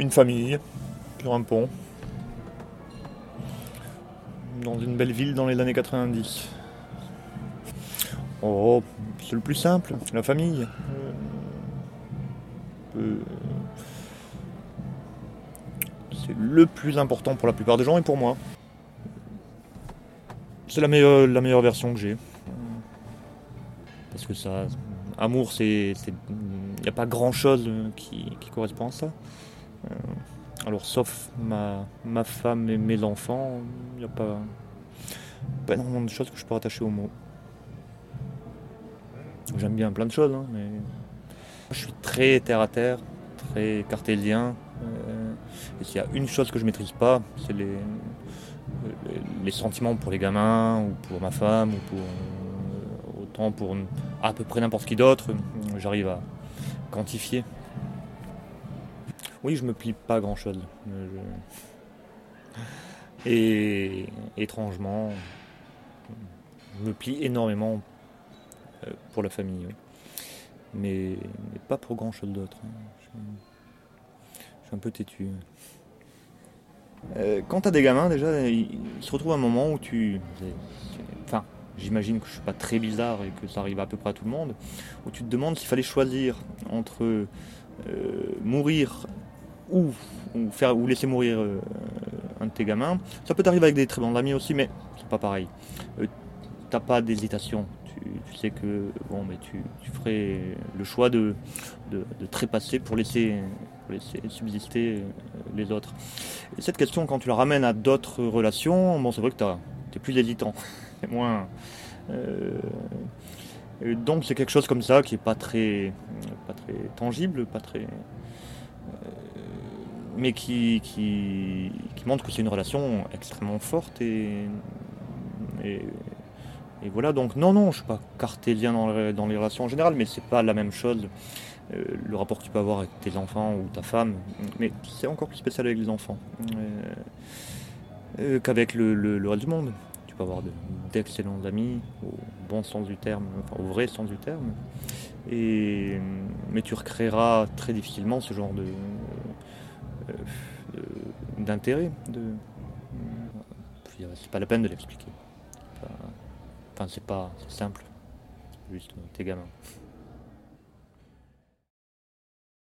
une famille sur un pont dans une belle ville dans les années 90. Oh, c'est le plus simple, la famille. Euh, c'est le plus important pour la plupart des gens et pour moi. C'est la meilleure, la meilleure version que j'ai. Parce que ça. Amour. Il n'y a pas grand chose qui, correspond à ça. Euh, alors, sauf ma, ma femme et mes enfants, il n'y a pas, pas énormément de choses que je peux rattacher au mot. J'aime bien plein de choses, hein, mais je suis très terre à terre, très cartésien. Euh, et s'il y a une chose que je maîtrise pas, c'est les, les, sentiments pour les gamins, ou pour ma femme, ou pour euh, autant pour à peu près n'importe qui d'autre, j'arrive à quantifier. Oui, je me plie pas grand chose. Et étrangement, je me plie énormément euh, pour la famille. Mais, pas pour grand chose d'autre. Je, je, suis un peu têtu. Euh, quand t'as des gamins, déjà, il, se retrouve un moment où tu. Enfin, j'imagine que je suis pas très bizarre et que ça arrive à peu près à tout le monde, où tu te demandes s'il fallait choisir entre euh, mourir ou, faire, ou laisser mourir euh, un de tes gamins. Ça peut t'arriver avec des très bons amis aussi, mais c'est pas pareil. T'as pas d'hésitation. Tu, sais que bon, mais tu, ferais le choix de, de, trépasser pour laisser, laisser subsister les autres. Et cette question, quand tu la ramènes à d'autres relations, bon, c'est vrai que tu es plus hésitant. C'est moins. Euh, donc c'est quelque chose comme ça qui est pas très, pas très tangible, pas très, euh, mais qui, qui, montre que c'est une relation extrêmement forte et, et, voilà. Donc non, non, je suis pas cartésien dans, dans les relations en général, mais c'est pas la même chose. Euh, le rapport que tu peux avoir avec tes enfants ou ta femme, mais c'est encore plus spécial avec les enfants euh, euh, qu'avec le, reste du monde. Tu peux avoir d'excellents amis, au bon sens du terme, au vrai sens du terme, et, mais tu recréeras très difficilement ce genre de, d'intérêt. De, c'est pas la peine de l'expliquer. Enfin, c'est pas simple. Juste tes gamins.